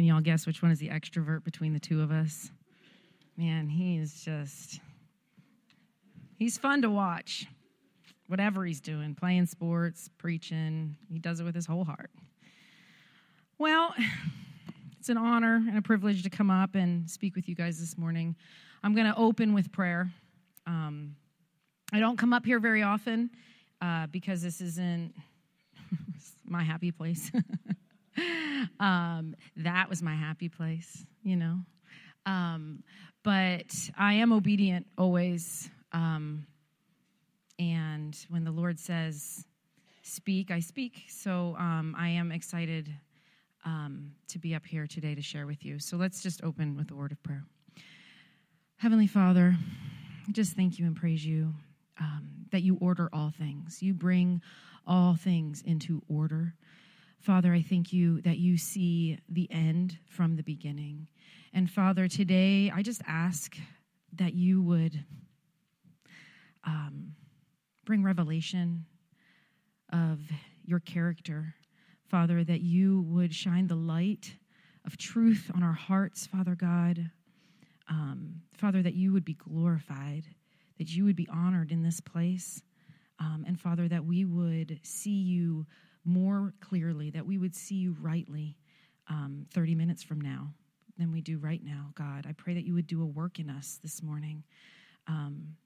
Can y'all guess which one is the extrovert between the two of us? Man, he is just, he's fun to watch. Whatever he's doing, playing sports, preaching, he does it with his whole heart. Well, it's an honor and a privilege to come up and speak with you guys this morning. I'm going to open with prayer. Um, I don't come up here very often uh, because this isn't my happy place. um, that was my happy place, you know. Um, but I am obedient always. Um, and when the Lord says, speak, I speak. So um, I am excited um, to be up here today to share with you. So let's just open with a word of prayer. Heavenly Father, just thank you and praise you um, that you order all things. You bring all things into order. Father, I thank you that you see the end from the beginning. And Father, today I just ask that you would um, bring revelation of your character. Father, that you would shine the light of truth on our hearts, Father God. Um, Father, that you would be glorified, that you would be honored in this place. Um, and Father, that we would see you more clearly, that we would see you rightly um, 30 minutes from now than we do right now, God. I pray that you would do a work in us this morning. Um,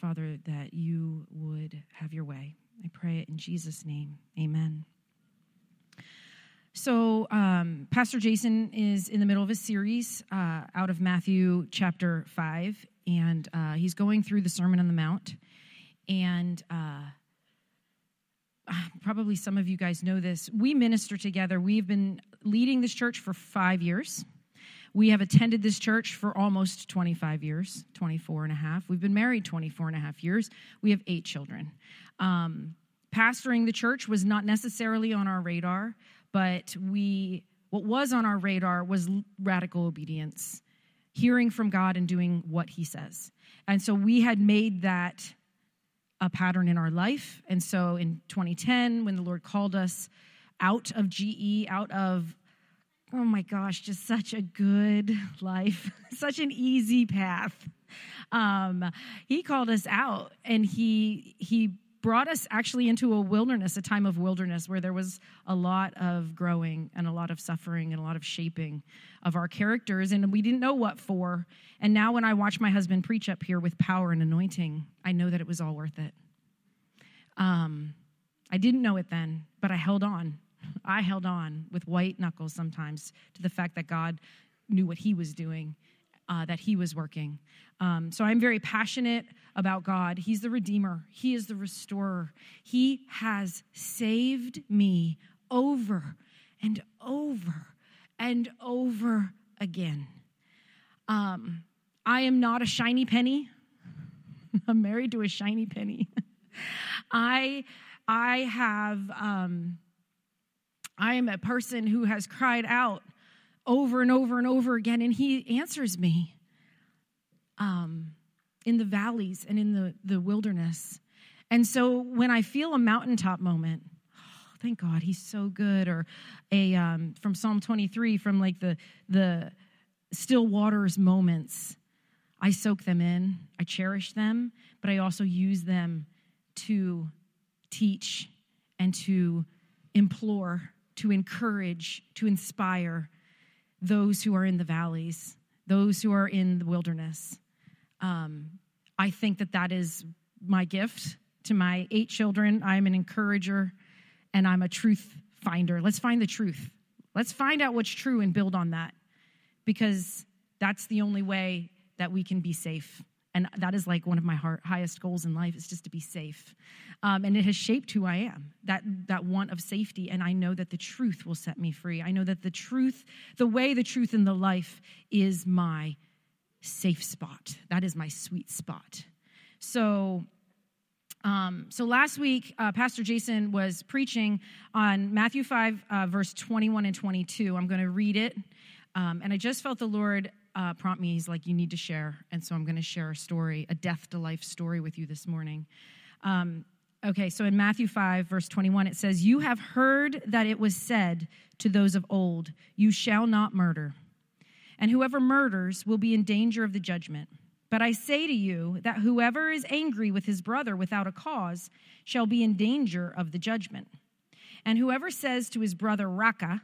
Father, that you would have your way. I pray it in Jesus' name. Amen. So, um, Pastor Jason is in the middle of a series uh, out of Matthew chapter 5, and uh, he's going through the Sermon on the Mount. And uh, probably some of you guys know this. We minister together. We've been leading this church for five years. We have attended this church for almost 25 years, 24 and a half. We've been married 24 and a half years. We have eight children. Um, pastoring the church was not necessarily on our radar, but we what was on our radar was radical obedience, hearing from God and doing what he says. And so we had made that a pattern in our life. And so in 2010, when the Lord called us out of GE, out of, oh my gosh, just such a good life, such an easy path. Um, he called us out and he, he brought us actually into a wilderness, a time of wilderness where there was a lot of growing and a lot of suffering and a lot of shaping of our characters, and we didn't know what for. And now, when I watch my husband preach up here with power and anointing, I know that it was all worth it. Um, I didn't know it then, but I held on. I held on with white knuckles sometimes to the fact that God knew what He was doing, uh, that He was working. Um, so I'm very passionate about God. He's the Redeemer, He is the Restorer. He has saved me over and over and over again. Um, I am not a shiny penny. I'm married to a shiny penny. I, I have, um, I am a person who has cried out over and over and over again, and He answers me um, in the valleys and in the, the wilderness. And so when I feel a mountaintop moment, oh, thank God he's so good, or a um, from Psalm 23, from like the the still waters moments, I soak them in, I cherish them, but I also use them to teach and to implore, to encourage, to inspire those who are in the valleys, those who are in the wilderness. Um, I think that that is my gift to my eight children. I'm an encourager and I'm a truth finder. Let's find the truth. Let's find out what's true and build on that because that's the only way that we can be safe. And that is like one of my highest goals in life is just to be safe. Um, and it has shaped who I am, that, that want of safety. And I know that the truth will set me free. I know that the truth, the way, the truth, and the life is my safe spot. That is my sweet spot. So, um, so last week, uh, Pastor Jason was preaching on Matthew 5, uh, verse 21 and 22. I'm going to read it. Um, and I just felt the Lord uh, prompt me. He's like, You need to share. And so I'm going to share a story, a death to life story with you this morning. Um, okay, so in Matthew 5, verse 21, it says, You have heard that it was said to those of old, You shall not murder. And whoever murders will be in danger of the judgment. But I say to you that whoever is angry with his brother without a cause shall be in danger of the judgment. And whoever says to his brother, Raca,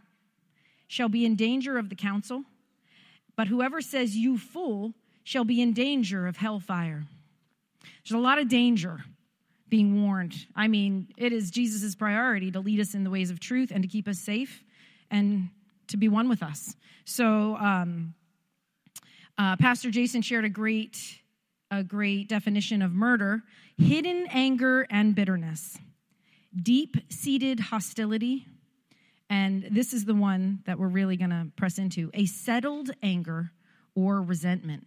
shall be in danger of the council. But whoever says, You fool, shall be in danger of hellfire. There's a lot of danger being warned. I mean, it is Jesus' priority to lead us in the ways of truth and to keep us safe and to be one with us. So, um, uh, Pastor Jason shared a great, a great definition of murder: hidden anger and bitterness, deep-seated hostility, and this is the one that we're really going to press into: a settled anger or resentment.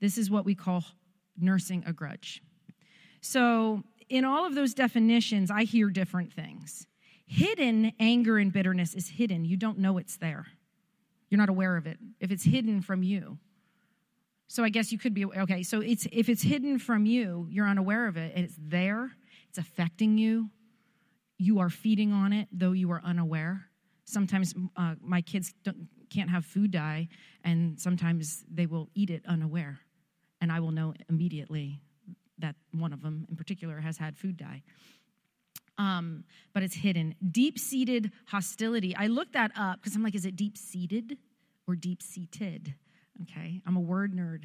This is what we call nursing a grudge. So, in all of those definitions, I hear different things. Hidden anger and bitterness is hidden. You don't know it's there. You're not aware of it. If it's hidden from you. So I guess you could be okay, so it's if it's hidden from you, you're unaware of it and it's there, it's affecting you. You are feeding on it though you are unaware. Sometimes uh, my kids can't have food dye and sometimes they will eat it unaware and I will know immediately that one of them in particular has had food dye um, but it's hidden. Deep seated hostility. I looked that up because I'm like, is it deep seated or deep seated? Okay, I'm a word nerd.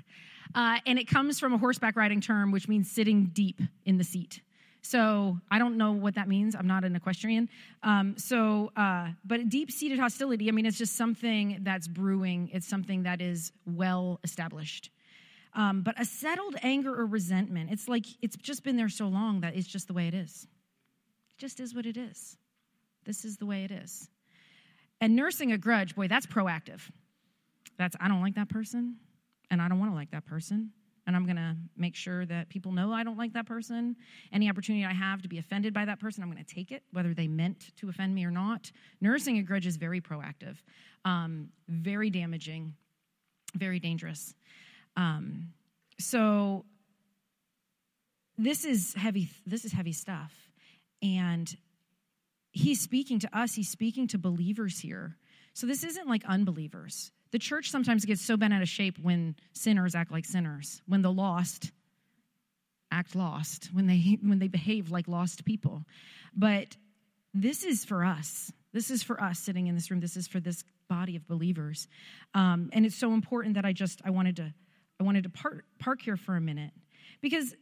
Uh, and it comes from a horseback riding term, which means sitting deep in the seat. So I don't know what that means. I'm not an equestrian. Um, so, uh, but deep seated hostility, I mean, it's just something that's brewing, it's something that is well established. Um, but a settled anger or resentment, it's like it's just been there so long that it's just the way it is It just is what it is. This is the way it is. And nursing a grudge, boy, that's proactive. That's, I don't like that person, and I don't want to like that person. And I'm going to make sure that people know I don't like that person. Any opportunity I have to be offended by that person, I'm going to take it, whether they meant to offend me or not. Nursing a grudge is very proactive, um, very damaging, very dangerous. Um, so this is heavy. This is heavy stuff. And he's speaking to us, he's speaking to believers here. So this isn't like unbelievers. The church sometimes gets so bent out of shape when sinners act like sinners, when the lost act lost, when they when they behave like lost people. But this is for us. This is for us sitting in this room. This is for this body of believers, um, and it's so important that I just I wanted to I wanted to park park here for a minute because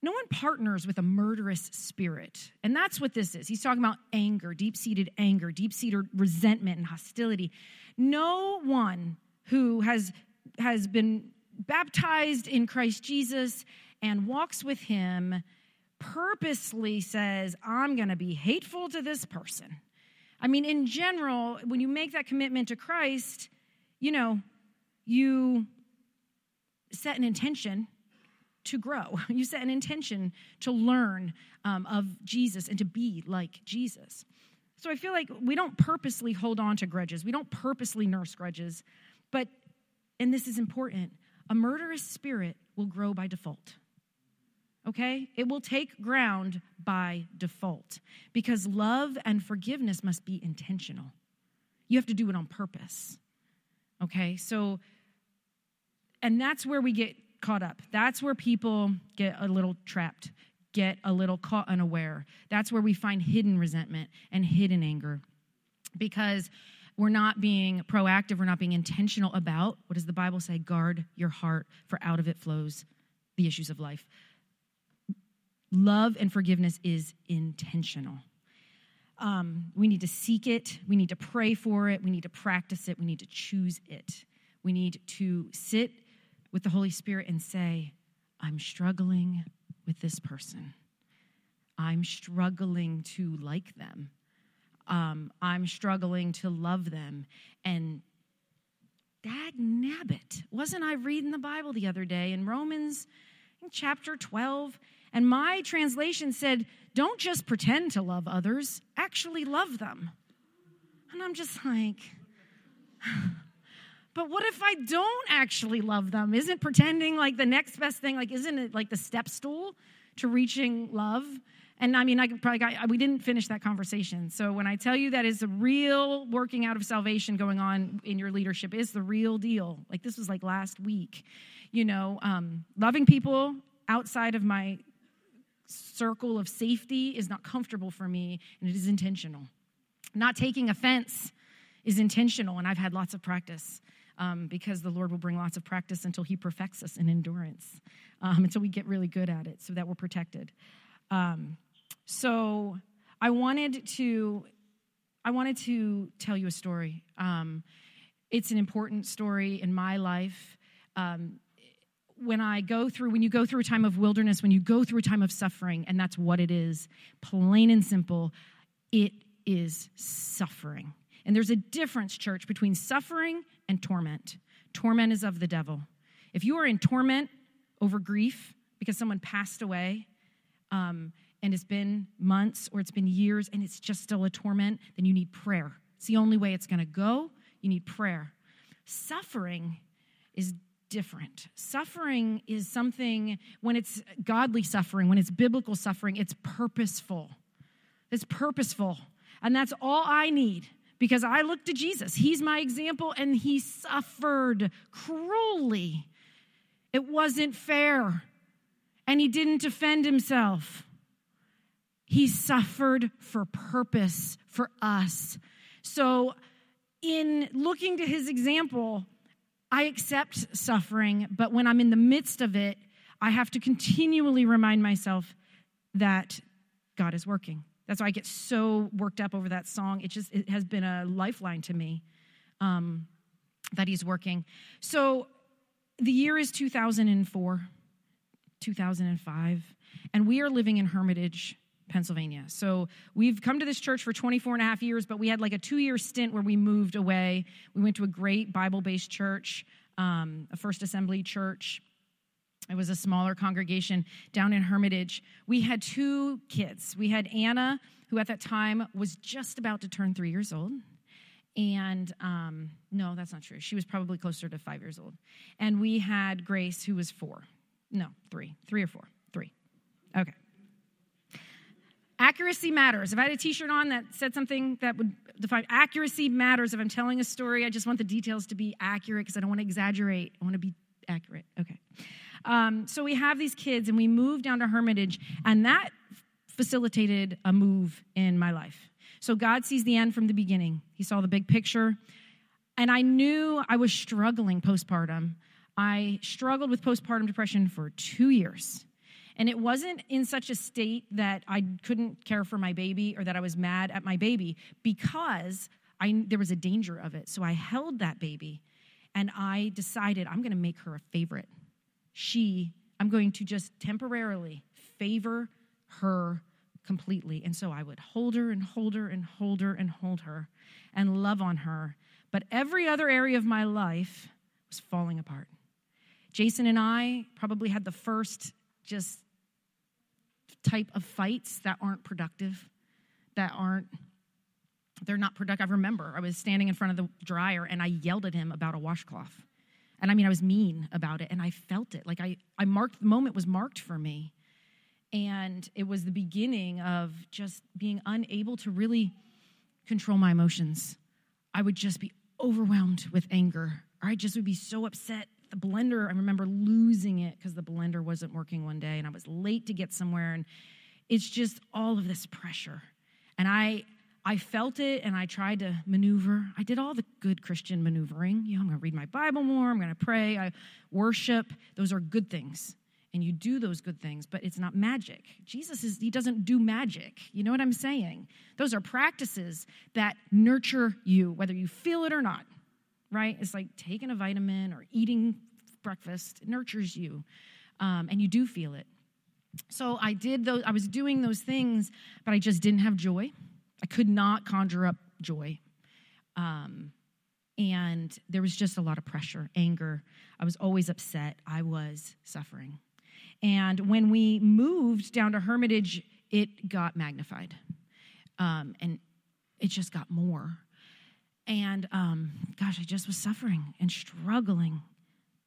no one partners with a murderous spirit. And that's what this is. He's talking about anger, deep seated anger, deep seated resentment and hostility. No one who has, has been baptized in Christ Jesus and walks with him purposely says, I'm going to be hateful to this person. I mean, in general, when you make that commitment to Christ, you know, you set an intention to grow. You set an intention to learn um, of Jesus and to be like Jesus. So I feel like we don't purposely hold on to grudges. We don't purposely nurse grudges. But, and this is important, a murderous spirit will grow by default. Okay? It will take ground by default because love and forgiveness must be intentional. You have to do it on purpose. Okay? So, and that's where we get caught up. That's where people get a little trapped, get a little caught unaware. That's where we find hidden resentment and hidden anger because we're not being proactive, we're not being intentional about what does the Bible say? Guard your heart, for out of it flows the issues of life. Love and forgiveness is intentional. Um, we need to seek it. We need to pray for it. We need to practice it. We need to choose it. We need to sit with the Holy Spirit and say, I'm struggling with this person. I'm struggling to like them. Um, I'm struggling to love them. And dag nabbit, wasn't I reading the Bible the other day in Romans in chapter 12? And my translation said, Don't just pretend to love others, actually love them. And I'm just like, but what if I don't actually love them? Isn't pretending like the next best thing? Like, isn't it like the step stool to reaching love. And I mean, I probably got, we didn't finish that conversation. So when I tell you that is a real working out of salvation going on in your leadership, is the real deal. Like this was like last week, you know, um, loving people outside of my circle of safety is not comfortable for me, and it is intentional. Not taking offense is intentional, and I've had lots of practice. Um, because the Lord will bring lots of practice until He perfects us in endurance, um, until we get really good at it, so that we're protected. Um, so I wanted to, I wanted to tell you a story. Um, it's an important story in my life. Um, when I go through, when you go through a time of wilderness, when you go through a time of suffering, and that's what it is, plain and simple, it is suffering. And there's a difference, church, between suffering and torment. Torment is of the devil. If you are in torment over grief because someone passed away, um, and it's been months or it's been years and it's just still a torment, then you need prayer. It's the only way it's going to go. You need prayer. Suffering is different. Suffering is something, when it's godly suffering, when it's biblical suffering, it's purposeful. It's purposeful. And that's all I need because I look to Jesus. He's my example and he suffered cruelly. It wasn't fair. And he didn't defend himself. He suffered for purpose for us. So, in looking to his example, I accept suffering, but when I'm in the midst of it, I have to continually remind myself that God is working. That's why I get so worked up over that song. It just it has been a lifeline to me um, that He's working. So the year is 2004, 2005, and we are living in Hermitage, Pennsylvania. So we've come to this church for 24 and a half years, but we had like a two year stint where we moved away. We went to a great Bible based church, um, a First Assembly church. It was a smaller congregation down in Hermitage. We had two kids. We had Anna, who at that time was just about to turn three years old. And um, no, that's not true. She was probably closer to five years old. And we had Grace, who was four. No, three. Three or four. Three. Okay. Accuracy matters. If I had a t shirt on that said something that would define accuracy matters, if I'm telling a story, I just want the details to be accurate because I don't want to exaggerate. I want to be accurate. Okay. Um, so we have these kids and we moved down to Hermitage, and that facilitated a move in my life. So God sees the end from the beginning, He saw the big picture. And I knew I was struggling postpartum. I struggled with postpartum depression for two years. And it wasn't in such a state that I couldn't care for my baby or that I was mad at my baby because I, there was a danger of it. So I held that baby and I decided I'm going to make her a favorite. She, I'm going to just temporarily favor her completely. And so I would hold her and hold her and hold her and hold her and love on her. But every other area of my life was falling apart. Jason and I probably had the first just type of fights that aren't productive, that aren't, they're not productive. I remember I was standing in front of the dryer and I yelled at him about a washcloth. And I mean, I was mean about it and I felt it. Like I, I marked, the moment was marked for me. And it was the beginning of just being unable to really control my emotions. I would just be overwhelmed with anger, or I just would be so upset the blender, I remember losing it because the blender wasn't working one day and I was late to get somewhere. And it's just all of this pressure. And I, I felt it and I tried to maneuver. I did all the good Christian maneuvering. You know, I'm going to read my Bible more, I'm going to pray, I worship. Those are good things. And you do those good things, but it's not magic. Jesus is he doesn't do magic. You know what I'm saying? Those are practices that nurture you whether you feel it or not right? It's like taking a vitamin or eating breakfast. It nurtures you, um, and you do feel it. So I did those. I was doing those things, but I just didn't have joy. I could not conjure up joy. Um, and there was just a lot of pressure, anger. I was always upset. I was suffering. And when we moved down to Hermitage, it got magnified. Um, and it just got more. And um, gosh, I just was suffering and struggling,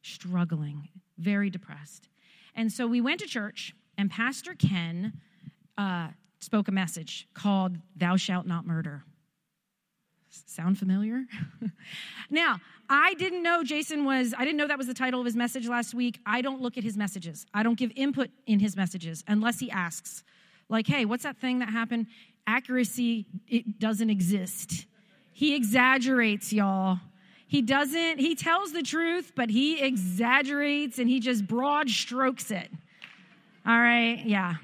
struggling, very depressed. And so we went to church and Pastor Ken uh, spoke a message called Thou Shalt Not Murder. Sound familiar? now, I didn't know Jason was, I didn't know that was the title of his message last week. I don't look at his messages. I don't give input in his messages unless he asks, like, hey, what's that thing that happened? Accuracy, it doesn't exist. He exaggerates, y'all. He doesn't, he tells the truth, but he exaggerates and he just broad strokes it. All right, yeah.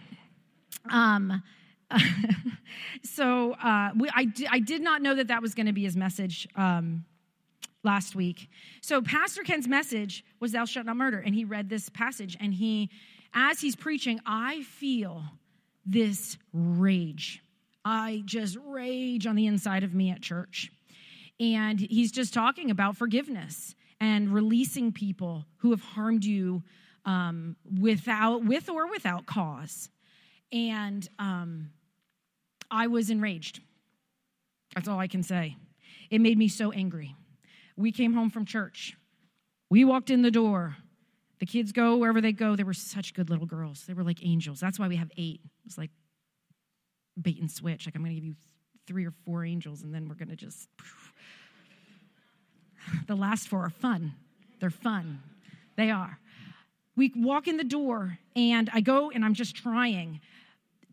Um, so uh, we, I, I did not know that that was going to be his message um, last week. So Pastor Ken's message was "Thou shalt not murder," and he read this passage, and he, as he's preaching, I feel this rage. I just rage on the inside of me at church, and he's just talking about forgiveness and releasing people who have harmed you um, without, with or without cause. And um, I was enraged. That's all I can say. It made me so angry. We came home from church. We walked in the door. The kids go wherever they go. They were such good little girls. They were like angels. That's why we have eight. It's like bait and switch. Like, I'm going to give you three or four angels, and then we're going to just. The last four are fun. They're fun. They are. We walk in the door, and I go and I'm just trying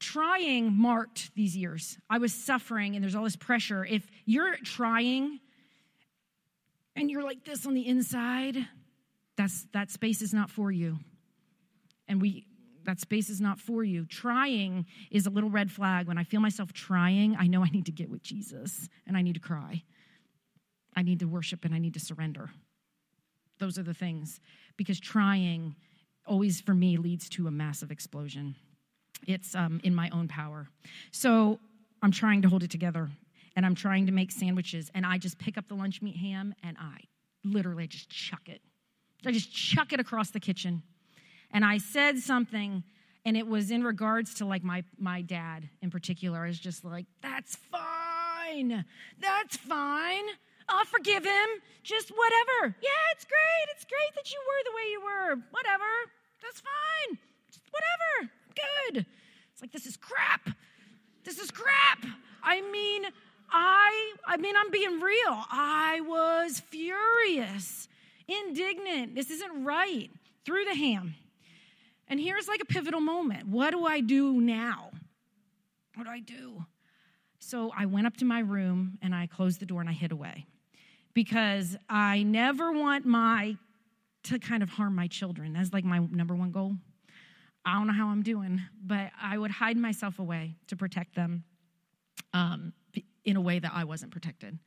trying marked these years. I was suffering, and there's all this pressure. If you're trying and you're like this on the inside, that's that space is not for you. And we that space is not for you. Trying is a little red flag. When I feel myself trying, I know I need to get with Jesus and I need to cry. I need to worship and I need to surrender. Those are the things. Because trying always, for me, leads to a massive explosion. It's um, in my own power. So I'm trying to hold it together and I'm trying to make sandwiches and I just pick up the lunch meat ham and I literally just chuck it. I just chuck it across the kitchen. And I said something and it was in regards to like my my dad in particular. I was just like, that's fine. That's fine. I'll forgive him. Just whatever. Yeah, it's great. It's great that you were the way you were. Whatever. That's fine. Just whatever good. It's like, this is crap. This is crap. I mean, I I mean, I'm being real. I was furious, indignant. This isn't right. Threw the ham. And here's like a pivotal moment. What do I do now? What do I do? So I went up to my room and I closed the door and I hid away because I never want my to kind of harm my children. That's like my number one goal. I don't know how I'm doing, but I would hide myself away to protect them um, in a way that I wasn't protected.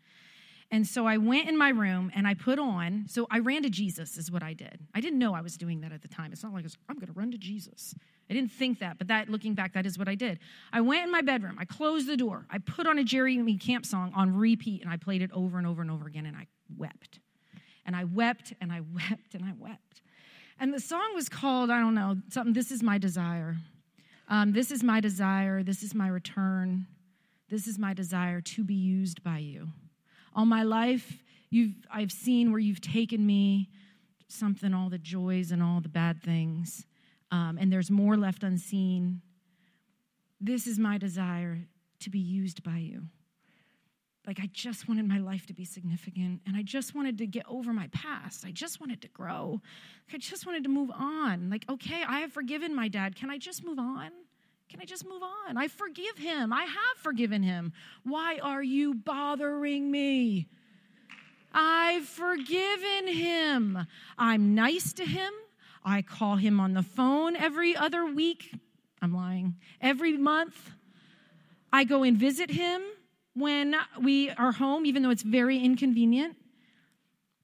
And so I went in my room and I put on, so I ran to Jesus, is what I did. I didn't know I was doing that at the time. It's not like was, I'm going to run to Jesus. I didn't think that, but that looking back, that is what I did. I went in my bedroom, I closed the door, I put on a Jeremy Camp song on repeat, and I played it over and over and over again, and I wept. And I wept and I wept and I wept. And the song was called, I don't know, something, This is My Desire. Um, this is my desire. This is my return. This is my desire to be used by you. All my life, you've, I've seen where you've taken me, something, all the joys and all the bad things. Um, and there's more left unseen. This is my desire to be used by you. Like, I just wanted my life to be significant and I just wanted to get over my past. I just wanted to grow. I just wanted to move on. Like, okay, I have forgiven my dad. Can I just move on? Can I just move on? I forgive him. I have forgiven him. Why are you bothering me? I've forgiven him. I'm nice to him. I call him on the phone every other week. I'm lying. Every month. I go and visit him when we are home, even though it's very inconvenient.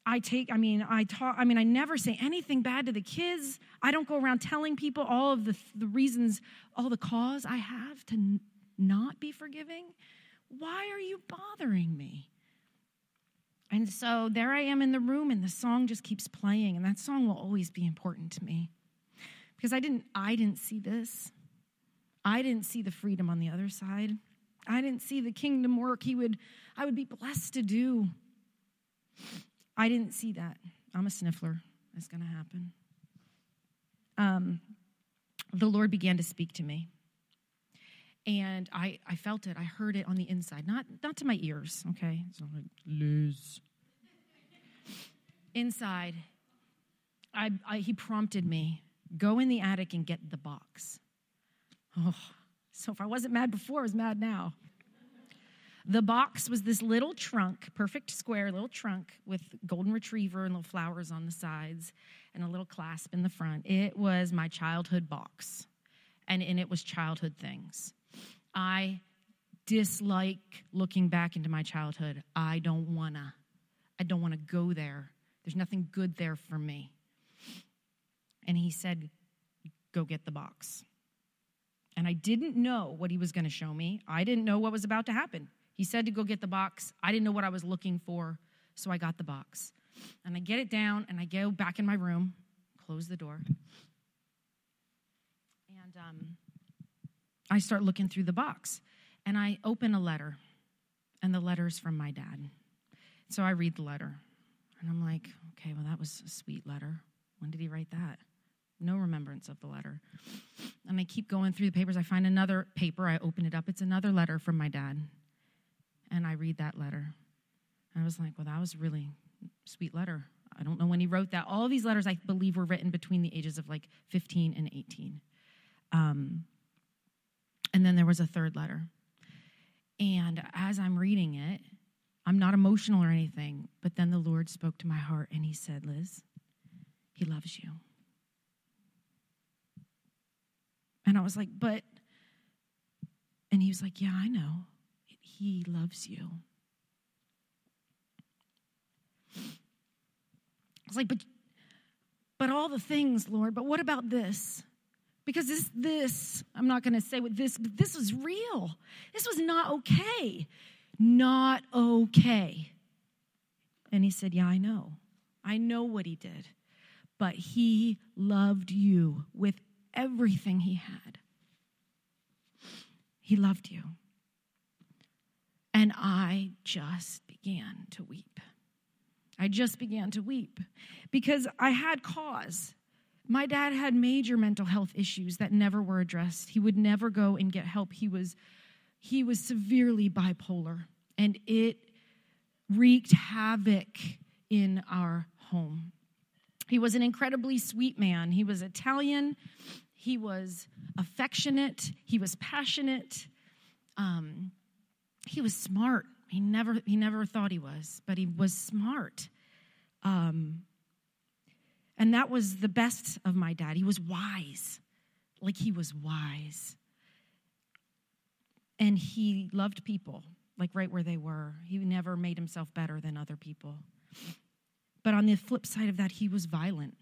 I take, I mean, I talk, I mean, I never say anything bad to the kids. I don't go around telling people all of the, the reasons, all the cause I have to n- not be forgiving. Why are you bothering me? And so there I am in the room, and the song just keeps playing, and that song will always be important to me because I didn't, I didn't see this. I didn't see the freedom on the other side. I didn't see the kingdom work he would I would be blessed to do. I didn't see that. I'm a sniffler. That's going to happen. Um, the Lord began to speak to me. And I, I felt it. I heard it on the inside, not, not to my ears, okay? So like, Liz. Inside, I, I, he prompted me go in the attic and get the box. Oh, so if I wasn't mad before, I was mad now. The box was this little trunk, perfect square little trunk with golden retriever and little flowers on the sides and a little clasp in the front. It was my childhood box, and in it was childhood things. I dislike looking back into my childhood. I don't wanna. I don't wanna go there. There's nothing good there for me. And he said, Go get the box. And I didn't know what he was going to show me. I didn't know what was about to happen. He said to go get the box. I didn't know what I was looking for, so I got the box. And I get it down and I go back in my room, close the door. And um, I start looking through the box. And I open a letter, and the letter is from my dad. So I read the letter. And I'm like, okay, well, that was a sweet letter. When did he write that? No remembrance of the letter. And I keep going through the papers. I find another paper. I open it up. It's another letter from my dad. And I read that letter. And I was like, well, that was really sweet letter. I don't know when he wrote that. All these letters, I believe, were written between the ages of like 15 and 18. Um, and then there was a third letter. And as I'm reading it, I'm not emotional or anything, but then the Lord spoke to my heart and he said, Liz, he loves you. And I was like, but, and he was like, yeah, I know. He loves you. I was like, but, but all the things, Lord, but what about this? Because this, this, I'm not going to say what this, but this was real. This was not okay. Not okay. And he said, Yeah, I know. I know what he did. But he loved you with everything he had. He loved you. And I just began to weep. I just began to weep because I had cause. My dad had major mental health issues that never were addressed. He would never go and get help. He was he was severely bipolar and it wreaked havoc in our home. He was an incredibly sweet man. He was Italian. He was affectionate. He was passionate. Um, he was smart. He never he never thought he was, but he was smart. Um, and that was the best of my dad. He was wise, like he was wise. And he loved people, like right where they were. He never made himself better than other people. But on the flip side of that, he was violent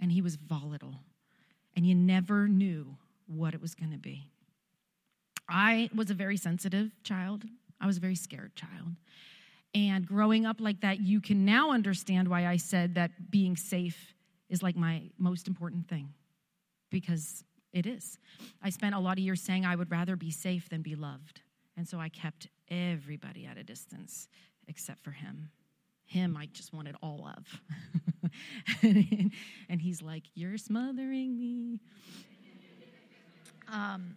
and he was volatile. And you never knew what it was going to be. I was a very sensitive child. I was a very scared child. And growing up like that, you can now understand why I said that being safe is like my most important thing, because it is. I spent a lot of years saying I would rather be safe than be loved. And so I kept everybody at a distance except for him. Him, I just wanted all of. and he's like, You're smothering me. Um,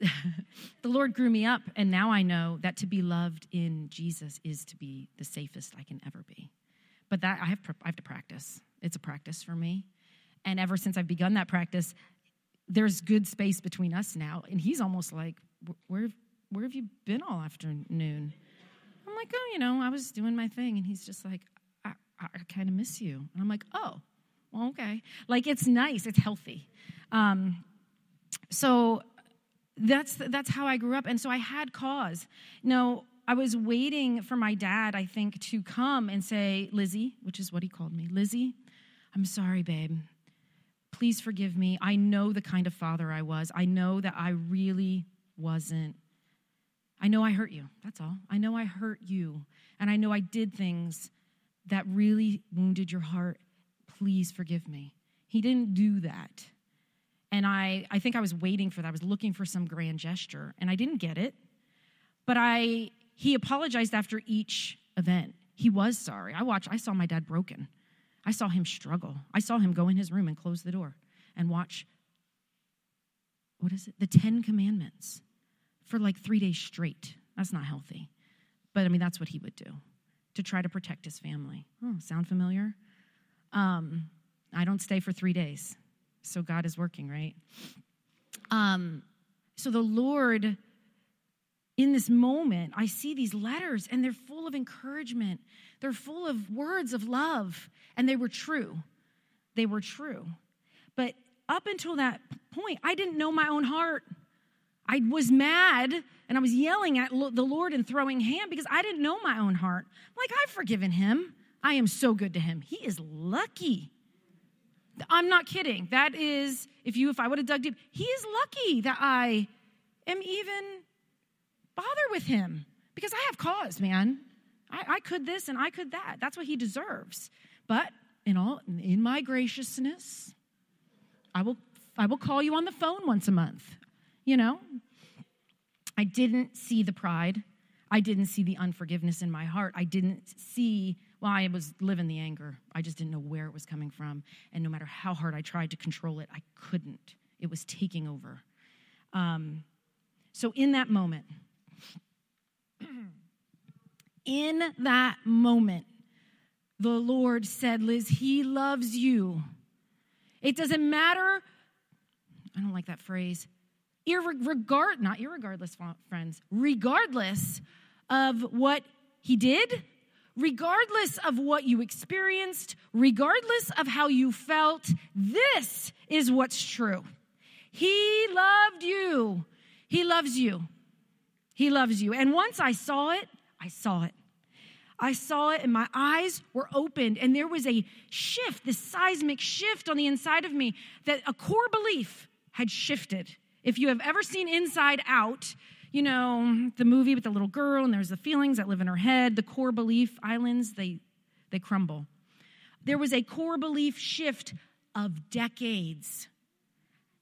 the Lord grew me up, and now I know that to be loved in Jesus is to be the safest I can ever be. But that I have, I have to practice. It's a practice for me. And ever since I've begun that practice, there's good space between us now. And he's almost like, Where, where have you been all afternoon? I'm like, Oh, you know, I was doing my thing. And he's just like, I, I kind of miss you. And I'm like, Oh, well, okay. Like, it's nice, it's healthy. Um, so that's that's how I grew up, and so I had cause. No, I was waiting for my dad, I think, to come and say, "Lizzie," which is what he called me, "Lizzie, I'm sorry, babe. Please forgive me. I know the kind of father I was. I know that I really wasn't. I know I hurt you. That's all. I know I hurt you, and I know I did things that really wounded your heart. Please forgive me." He didn't do that. And I, I think I was waiting for that. I was looking for some grand gesture, and I didn't get it. But I, he apologized after each event. He was sorry. I watched, I saw my dad broken. I saw him struggle. I saw him go in his room and close the door. and watch, what is it? The Ten Commandments for like three days straight. That's not healthy. But I mean, that's what he would do to try to protect his family. Oh, sound familiar? Um, I don't stay for three days. So God is working, right? Um, so the Lord, in this moment, I see these letters and they're full of encouragement. They're full of words of love, and they were true. They were true. But up until that point, I didn't know my own heart. I was mad and I was yelling at the Lord and throwing hand because I didn't know my own heart. Like, I've forgiven him. I am so good to him. He is lucky. I'm not kidding. That is, if you, if I would have dug deep, he is lucky that I am even bother with him because I have cause, man. I, I could this and I could that. That's what he deserves. But in all, in my graciousness, I will, I will call you on the phone once a month. You know, I didn't see the pride. I didn't see the unforgiveness in my heart. I didn't see, well, I was living the anger. I just didn't know where it was coming from. And no matter how hard I tried to control it, I couldn't. It was taking over. Um, so, in that moment, in that moment, the Lord said, Liz, He loves you. It doesn't matter. I don't like that phrase irregard, not irregardless, friends, regardless of what he did, regardless of what you experienced, regardless of how you felt, this is what's true. He loved you. He loves you. He loves you. And once I saw it, I saw it. I saw it and my eyes were opened, and there was a shift, this seismic shift on the inside of me that a core belief had shifted. If you have ever seen Inside Out, you know, the movie with the little girl and there's the feelings that live in her head, the core belief islands, they, they crumble. There was a core belief shift of decades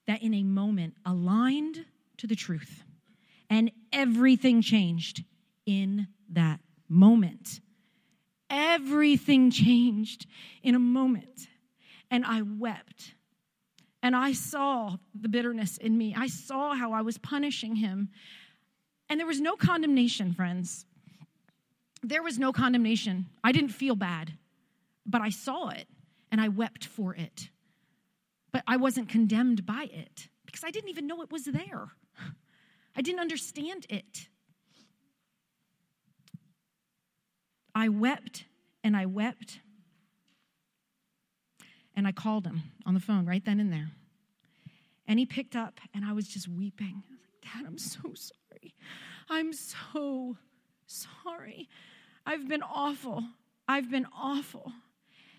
that in a moment aligned to the truth. And everything changed in that moment. Everything changed in a moment. And I wept and I saw the bitterness in me. I saw how I was punishing him. And there was no condemnation, friends. There was no condemnation. I didn't feel bad, but I saw it and I wept for it. But I wasn't condemned by it because I didn't even know it was there. I didn't understand it. I wept and I wept and I called him on the phone right then and there. And he picked up, and I was just weeping. I was like, Dad, I'm so sorry. I'm so sorry. I've been awful. I've been awful.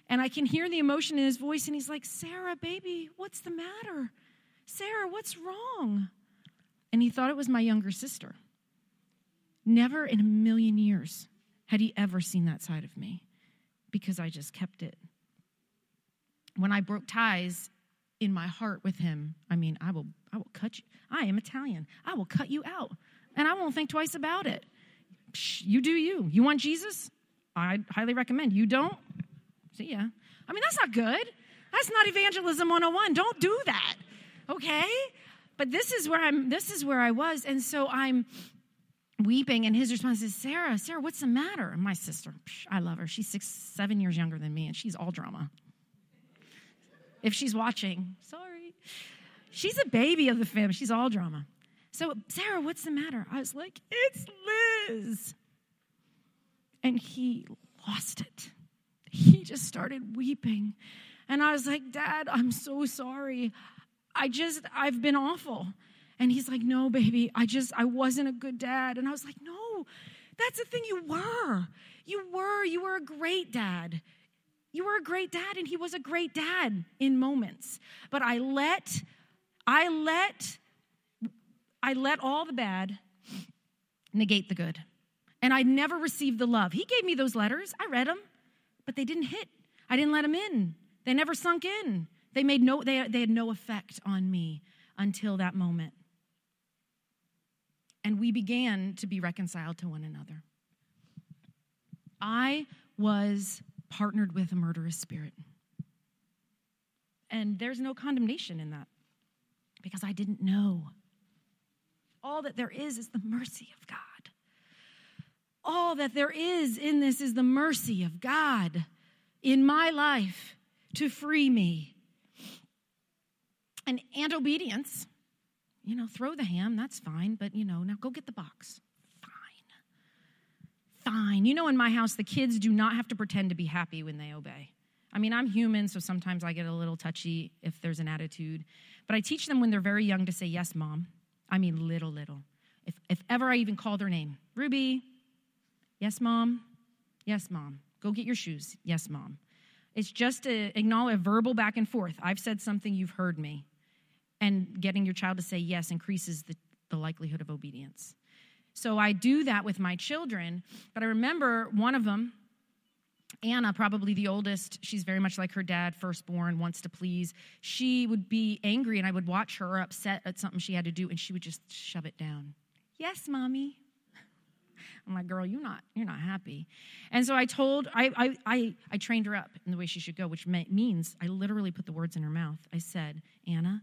And I can hear the emotion in his voice, and he's like, Sarah, baby, what's the matter? Sarah, what's wrong? And he thought it was my younger sister. Never in a million years had he ever seen that side of me because I just kept it when I broke ties in my heart with him, I mean, I will, I will cut you. I am Italian. I will cut you out, and I won't think twice about it. Psh, you do you. You want Jesus? I highly recommend. You don't? See ya. I mean, that's not good. That's not evangelism 101. Don't do that. Okay? But this is where I'm this is where I was and so I'm weeping and his response is Sarah, Sarah, what's the matter? And my sister, psh, I love her. She's 6 7 years younger than me and she's all drama if she's watching. Sorry. She's a baby of the family. She's all drama. So, Sarah, what's the matter? I was like, it's Liz. And he lost it. He just started weeping. And I was like, Dad, I'm so sorry. I just, I've been awful. And he's like, No, baby, I just, I wasn't a good dad. And I was like, No, that's the thing. You were. You were. You were a great dad. You were a great dad, and he was a great dad in moments. But I let, I let, I let all the bad negate the good. And I never received the love. He gave me those letters. I read them, but they didn't hit. I didn't let them in. They never sunk in. They made no, they, they had no effect on me until that moment. And we began to be reconciled to one another. I was partnered with a murderous spirit. And there's no condemnation in that because I didn't know. All that there is is the mercy of God. All that there is in this is the mercy of God in my life to free me. And, and obedience, you know, throw the ham, that's fine, but you know, now go get the box. Fine. You know, in my house, the kids do not have to pretend to be happy when they obey. I mean, I'm human, so sometimes I get a little touchy if there's an attitude. But I teach them when they're very young to say, Yes, mom. I mean, little, little. If, if ever I even call their name, Ruby, yes, mom, yes, mom. Go get your shoes, yes, mom. It's just to acknowledge a verbal back and forth. I've said something, you've heard me. And getting your child to say yes increases the, the likelihood of obedience. So I do that with my children. But I remember one of them, Anna, probably the oldest, she's very much like her dad, firstborn, wants to please. She would be angry, and I would watch her upset at something she had to do, and she would just shove it down. Yes, mommy. I'm like, girl, you're not, you're not happy. And so I told, I, I, I, I trained her up in the way she should go, which means I literally put the words in her mouth. I said, Anna,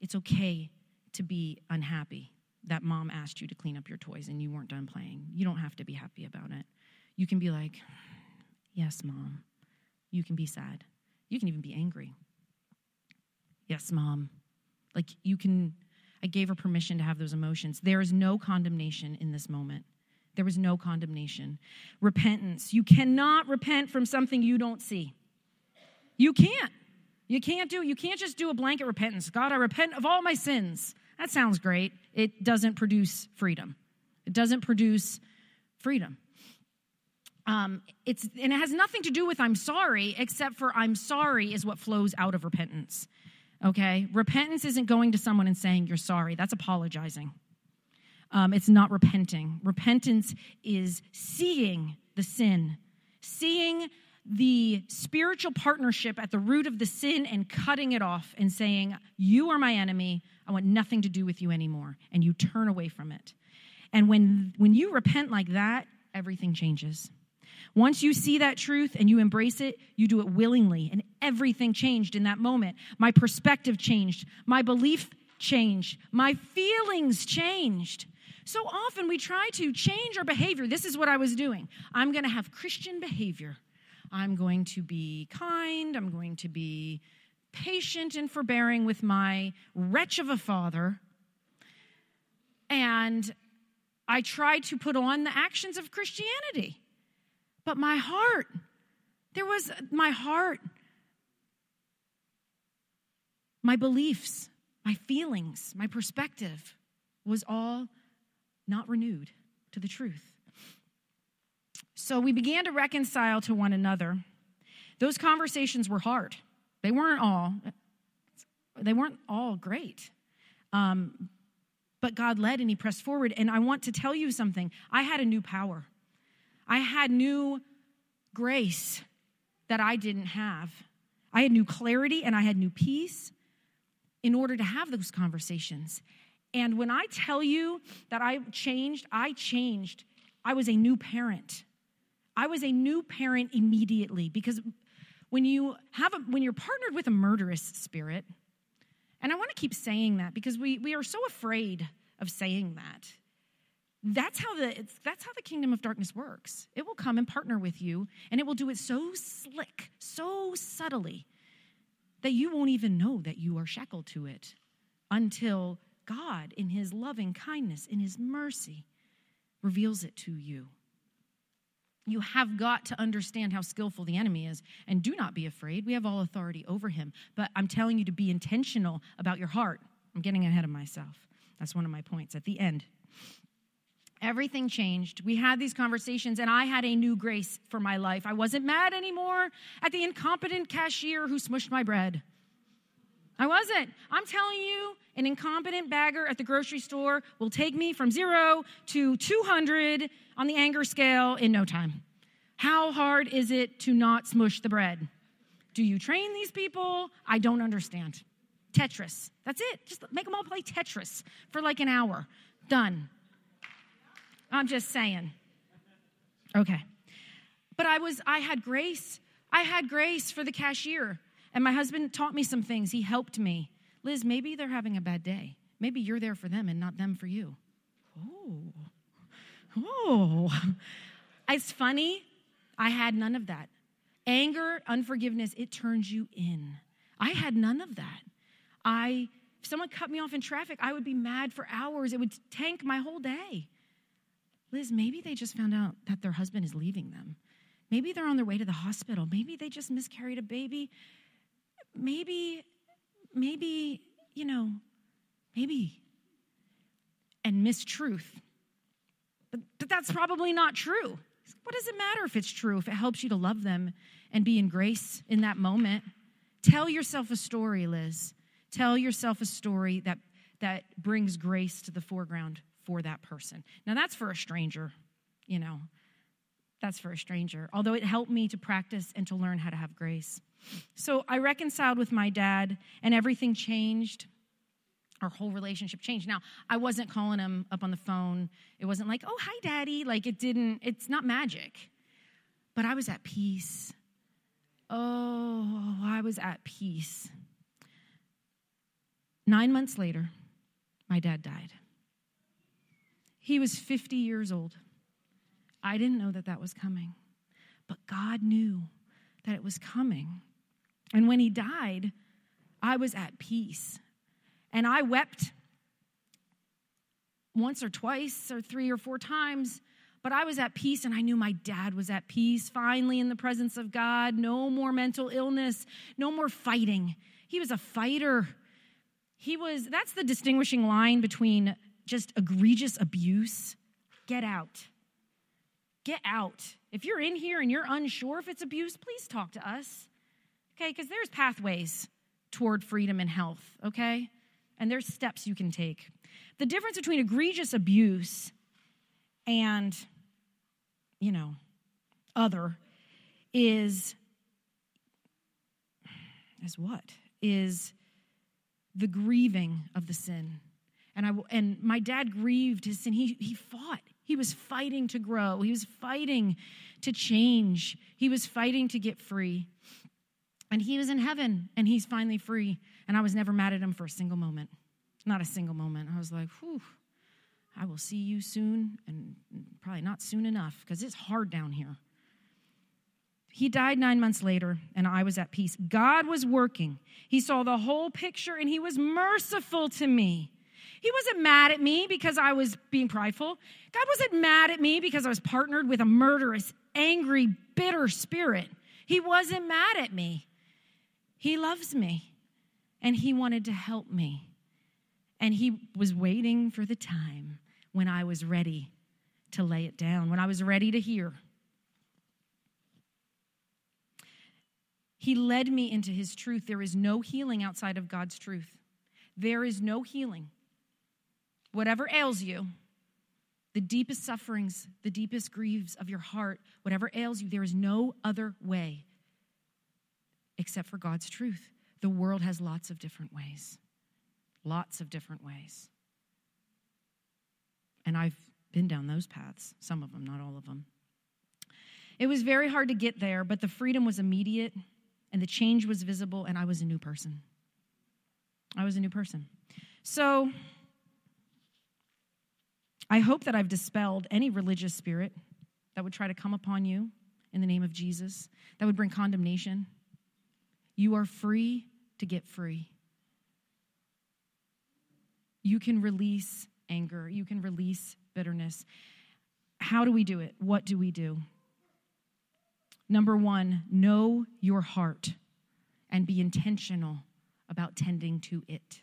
it's okay to be unhappy that mom asked you to clean up your toys and you weren't done playing. You don't have to be happy about it. You can be like, Yes, mom. You can be sad. You can even be angry. Yes, mom. Like you can, I gave her permission to have those emotions. There is no condemnation in this moment. There was no condemnation. Repentance. You cannot repent from something you don't see. You can't. You can't do, you can't just do a blanket repentance. God, I repent of all my sins. That sounds great. It doesn't produce freedom. It doesn't produce freedom. Um, it's and it has nothing to do with I'm sorry, except for I'm sorry is what flows out of repentance. Okay, repentance isn't going to someone and saying you're sorry. That's apologizing. Um, it's not repenting. Repentance is seeing the sin, seeing the spiritual partnership at the root of the sin and cutting it off and saying, You are my enemy. I want nothing to do with you anymore. And you turn away from it. And when, when you repent like that, everything changes. Once you see that truth and you embrace it, you do it willingly. And everything changed in that moment. My perspective changed. My belief changed. My feelings changed. So often we try to change our behavior. This is what I was doing. I'm going to have Christian behavior. I'm going to be kind. I'm going to be patient and forbearing with my wretch of a father. And I tried to put on the actions of Christianity. But my heart, there was my heart, my beliefs, my feelings, my perspective was all not renewed to the truth. So we began to reconcile to one another. Those conversations were hard. They weren't all they weren't all great. Um, but God led and He pressed forward. And I want to tell you something. I had a new power. I had new grace that I didn't have. I had new clarity and I had new peace in order to have those conversations. And when I tell you that I changed, I changed. I was a new parent. I was a new parent immediately because when you have a, when you're partnered with a murderous spirit, and I want to keep saying that because we, we are so afraid of saying that. That's how the that's how the kingdom of darkness works. It will come and partner with you and it will do it so slick so subtly that you won't even know that you are shackled to it until god in his loving kindness in his mercy reveals it to you you have got to understand how skillful the enemy is and do not be afraid we have all authority over him but i'm telling you to be intentional about your heart i'm getting ahead of myself that's one of my points at the end Everything changed. We had these conversations, and I had a new grace for my life. I wasn't mad anymore at the incompetent cashier who smushed my bread. I wasn't. I'm telling you, an incompetent bagger at the grocery store will take me from zero to 200 on the anger scale in no time. How hard is it to not smush the bread? Do you train these people? I don't understand. Tetris. That's it. Just make them all play Tetris for like an hour. Done. I'm just saying. Okay. But I was I had grace. I had grace for the cashier. And my husband taught me some things. He helped me. Liz, maybe they're having a bad day. Maybe you're there for them and not them for you. Oh, oh. It's funny. I had none of that. Anger, unforgiveness, it turns you in. I had none of that. I, if someone cut me off in traffic, I would be mad for hours. It would tank my whole day. Liz, maybe they just found out that their husband is leaving them. Maybe they're on their way to the hospital. Maybe they just miscarried a baby. Maybe, maybe, you know, maybe. And mistruth. But, but that's probably not true. What does it matter if it's true, if it helps you to love them and be in grace in that moment? Tell yourself a story, Liz. Tell yourself a story that, that brings grace to the foreground for that person. Now, that's for a stranger, you know. That's for a stranger. Although it helped me to practice and to learn how to have grace. So I reconciled with my dad, and everything changed. Our whole relationship changed. Now, I wasn't calling him up on the phone. It wasn't like, oh, hi, daddy. Like, it didn't, it's not magic. But I was at peace. Oh, I was at peace. Nine months later, my dad died. He was 50 years old. I didn't know that that was coming, but God knew that it was coming. And when he died, I was at peace. And I wept once or twice or three or four times, but I was at peace and I knew my dad was at peace, finally in the presence of God. No more mental illness, no more fighting. He was a fighter. He was, that's the distinguishing line between just egregious abuse. Get out. Get out. If you're in here and you're unsure if it's abuse, please talk to us. Okay? Because there's pathways toward freedom and health, okay? And there's steps you can take. The difference between egregious abuse and, you know, other is is what? Is the grieving of the sin. And I and my dad grieved his sin. He he fought. He was fighting to grow. He was fighting to change. He was fighting to get free. And he was in heaven and he's finally free. And I was never mad at him for a single moment. Not a single moment. I was like, whew, I will see you soon and probably not soon enough because it's hard down here. He died nine months later, and I was at peace. God was working. He saw the whole picture, and He was merciful to me. He wasn't mad at me because I was being prideful. God wasn't mad at me because I was partnered with a murderous, angry, bitter spirit. He wasn't mad at me. He loves me, and He wanted to help me. And He was waiting for the time when I was ready to lay it down, when I was ready to hear. He led me into his truth. There is no healing outside of God's truth. There is no healing. Whatever ails you, the deepest sufferings, the deepest griefs of your heart, whatever ails you, there is no other way except for God's truth. The world has lots of different ways. Lots of different ways. And I've been down those paths, some of them, not all of them. It was very hard to get there, but the freedom was immediate and the change was visible, and I was a new person. I was a new person. So, I hope that I've dispelled any religious spirit that would try to come upon you in the name of Jesus, that would bring condemnation. You are free to get free. You can release anger, you can release bitterness. How do we do it? What do we do? Number one, know your heart and be intentional about tending to it.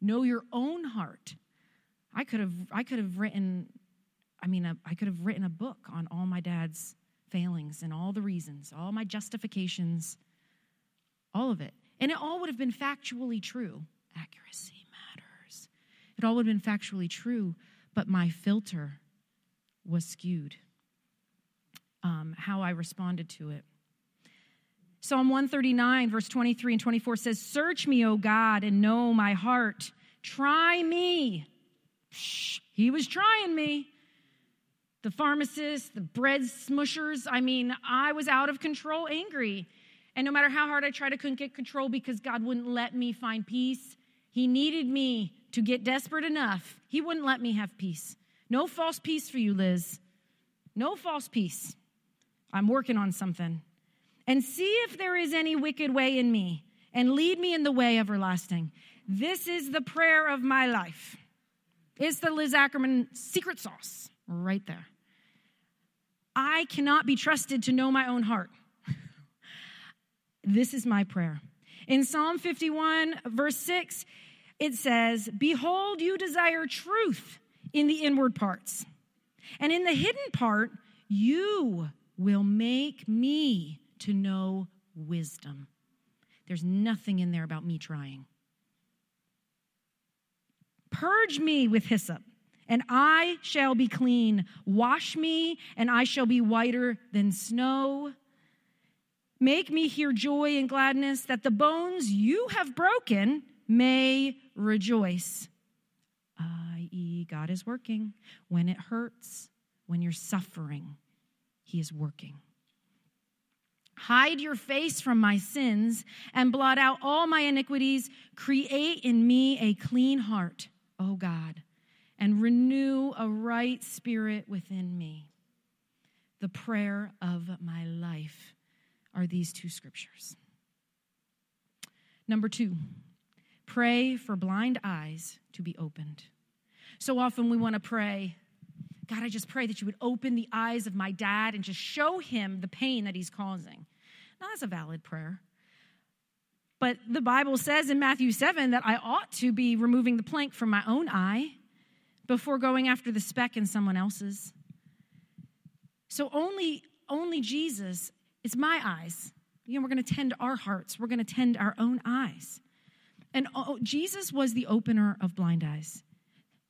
Know your own heart. I could have, I could have written, I mean, I could have written a book on all my dad's failings and all the reasons, all my justifications, all of it. And it all would have been factually true. Accuracy matters. It all would have been factually true, but my filter was skewed um, how I responded to it. Psalm 139, verse 23 and 24 says, Search me, O God, and know my heart. Try me. Psh, he was trying me. The pharmacists, the bread smushers, I mean, I was out of control angry. And no matter how hard I tried, I couldn't get control because God wouldn't let me find peace. He needed me to get desperate enough. He wouldn't let me have peace. No false peace for you, Liz. No false peace. I'm working on something. And see if there is any wicked way in me, and lead me in the way everlasting. This is the prayer of my life. It's the Liz Ackerman secret sauce right there. I cannot be trusted to know my own heart. This is my prayer. In Psalm 51, verse 6, it says, Behold, you desire truth in the inward parts, and in the hidden part, you will make me to know wisdom. There's nothing in there about me trying. Purge me with hyssop, and I shall be clean. Wash me, and I shall be whiter than snow. Make me hear joy and gladness, that the bones you have broken may rejoice. I.e., God is working. When it hurts, when you're suffering, He is working. Hide your face from my sins and blot out all my iniquities. Create in me a clean heart, O God, and renew a right spirit within me. The prayer of my life are these two scriptures. Number two, pray for blind eyes to be opened. So often we want to pray, God, I just pray that you would open the eyes of my dad and just show him the pain that he's causing. Now, that's a valid prayer. But the Bible says in Matthew 7 that I ought to be removing the plank from my own eye before going after the speck in someone else's. So only, only Jesus is my eyes. You know, we're going to tend our hearts. We're going to tend our own eyes. And oh, Jesus was the opener of blind eyes.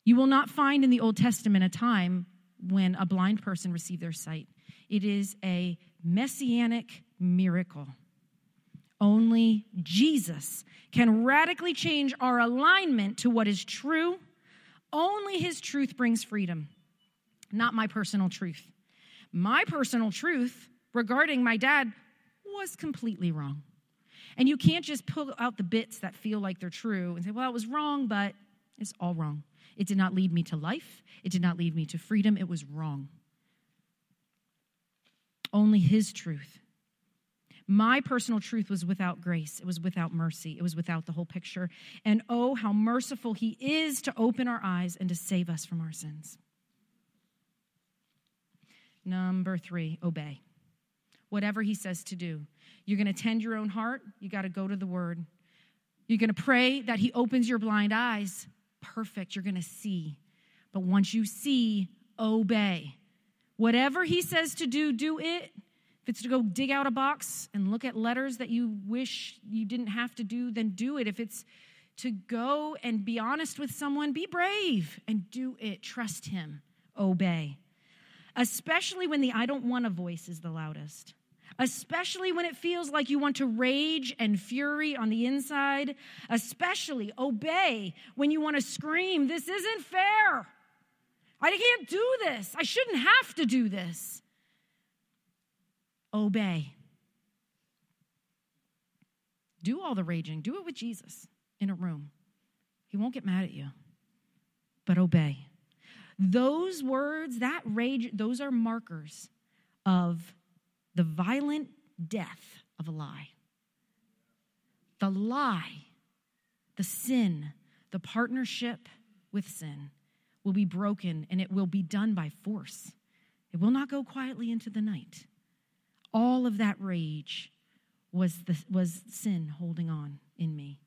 You will not find in the Old Testament a time when a blind person received their sight. It is a messianic miracle. Only Jesus can radically change our alignment to what is true. Only his truth brings freedom, not my personal truth. My personal truth regarding my dad was completely wrong. And you can't just pull out the bits that feel like they're true and say, well, it was wrong, but it's all wrong. It did not lead me to life, it did not lead me to freedom. It was wrong. Only His truth. My personal truth was without grace. It was without mercy. It was without the whole picture. And oh, how merciful He is to open our eyes and to save us from our sins. Number three, obey whatever he says to do. You're going to tend your own heart, you got to go to the word. You're going to pray that he opens your blind eyes. Perfect, you're going to see. But once you see, obey. Whatever he says to do, do it. If it's to go dig out a box and look at letters that you wish you didn't have to do, then do it. If it's to go and be honest with someone, be brave and do it. Trust him. Obey. Especially when the I don't want a voice is the loudest especially when it feels like you want to rage and fury on the inside, especially obey when you want to scream, This isn't fair. I can't do this. I shouldn't have to do this. Obey. Do all the raging. Do it with Jesus in a room. He won't get mad at you, but obey. Those words, that rage, those are markers of the violent death of a lie. The lie, the sin, the partnership with sin will be broken and it will be done by force. It will not go quietly into the night. All of that rage was, the, was sin holding on in me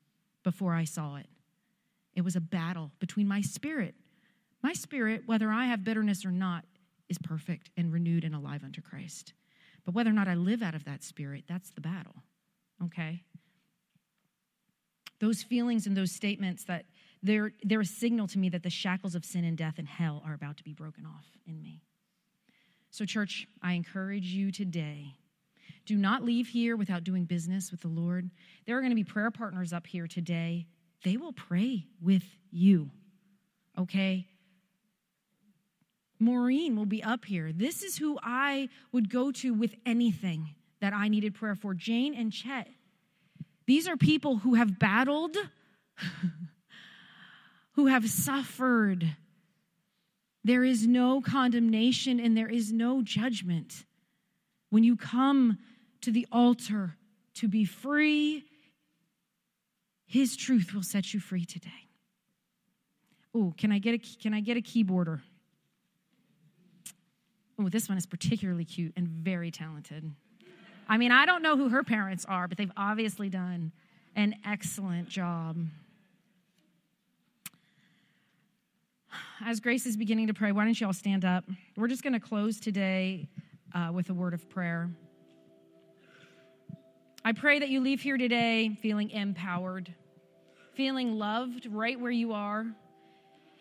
before I saw it. It was a battle between my spirit. My spirit, whether I have bitterness or not, is perfect and renewed and alive unto Christ. But whether or not I live out of that spirit, that's the battle. Okay? Those feelings and those statements that they're, they're a signal to me that the shackles of sin and death and hell are about to be broken off in me. So, church, I encourage you today do not leave here without doing business with the Lord. There are going to be prayer partners up here today. They will pray with you. Okay? Maureen will be up here. This is who I would go to with anything that I needed prayer for. Jane and Chet. These are people who have battled, who have suffered. There is no condemnation and there is no judgment. When you come to the altar to be free, His truth will set you free today. Oh, can I get a can I get a keyboarder? Oh, this one is particularly cute and very talented. I mean, I don't know who her parents are, but they've obviously done an excellent job. As Grace is beginning to pray, why don't you all stand up? We're just going to close today uh, with a word of prayer. I pray that you leave here today feeling empowered, feeling loved right where you are.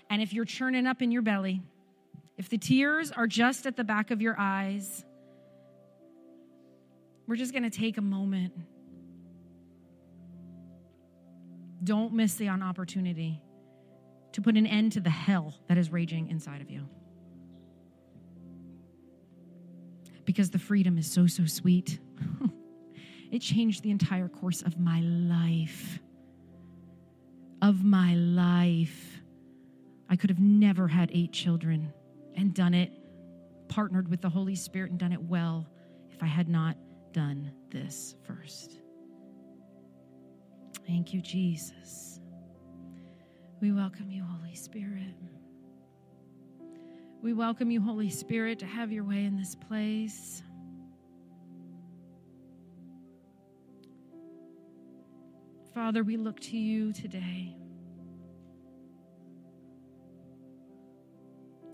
And if you're churning up in your belly, if the tears are just at the back of your eyes, we're just going to take a moment. Don't miss the opportunity to put an end to the hell that is raging inside of you. Because the freedom is so, so sweet. it changed the entire course of my life. Of my life. I could have never had eight children and done it, partnered with the Holy Spirit and done it well if I had not done this first. Thank you, Jesus. We welcome you, Holy Spirit. We welcome you, Holy Spirit, to have your way in this place. Father, we look to you today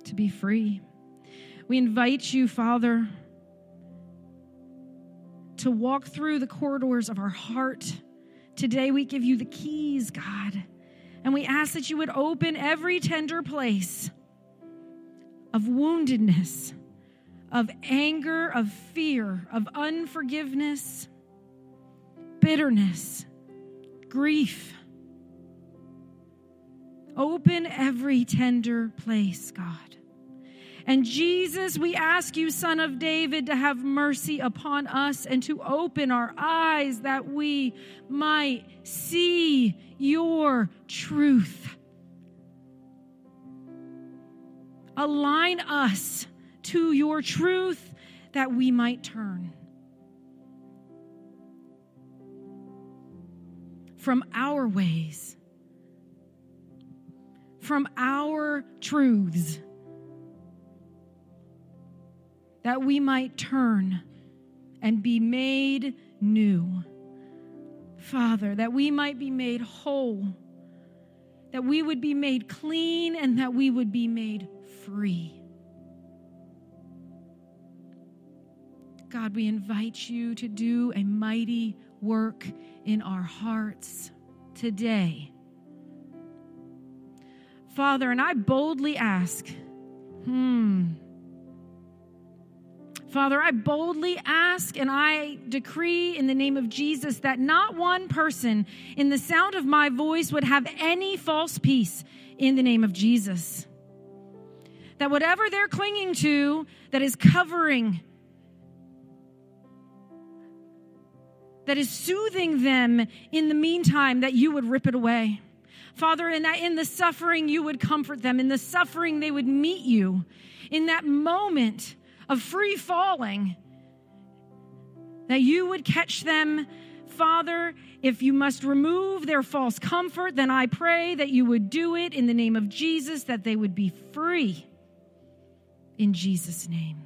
to be free. We invite you, Father to walk through the corridors of our heart. Today, we give you the keys, God, and we ask that you would open every tender place of woundedness, of anger, of fear, of unforgiveness, bitterness, grief. Open every tender place, God. And Jesus, we ask you, Son of David, to have mercy upon us and to open our eyes that we might see your truth. Align us to your truth that we might turn from our ways, from our truths that we might turn and be made new. Father, that we might be made whole, that we would be made clean, and that we would be made free. God, we invite you to do a mighty work in our hearts today. Father, and I boldly ask, hmm, Father, I boldly ask and I decree in the name of Jesus that not one person in the sound of my voice would have any false peace in the name of Jesus. That whatever they're clinging to that is covering, that is soothing them in the meantime, that you would rip it away. Father, and that in the suffering you would comfort them, in the suffering they would meet you. In that moment, of free falling, that you would catch them. Father, if you must remove their false comfort, then I pray that you would do it in the name of Jesus, that they would be free. In Jesus' name.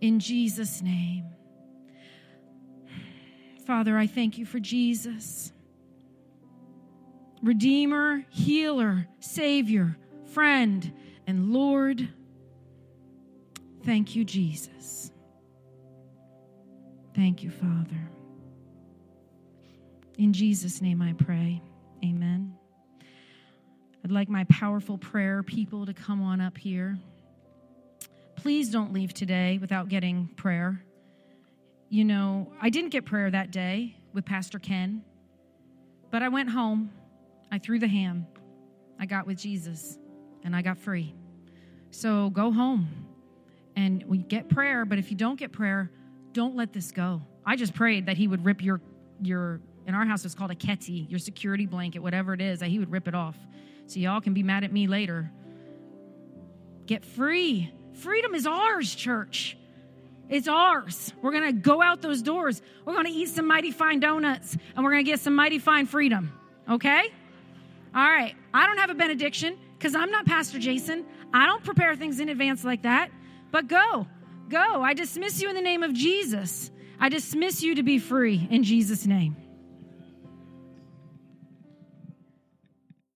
In Jesus' name. Father, I thank you for Jesus. Redeemer, healer, Savior, friend, and Lord. Thank you, Jesus. Thank you, Father. In Jesus' name I pray. Amen. I'd like my powerful prayer people to come on up here. Please don't leave today without getting prayer. You know, I didn't get prayer that day with Pastor Ken, but I went home, I threw the ham, I got with Jesus, and I got free. So go home and we get prayer, but if you don't get prayer, Don't let this go. I just prayed that he would rip your your in our house it's called a keti, your security blanket, whatever it is, that he would rip it off. So y'all can be mad at me later. Get free. Freedom is ours, church. It's ours. We're going to go out those doors. We're going to eat some mighty fine donuts and we're going to get some mighty fine freedom. Okay? All right. I don't have a benediction because I'm not Pastor Jason. I don't prepare things in advance like that. But go. Go. I dismiss you in the name of Jesus. I dismiss you to be free in Jesus' name.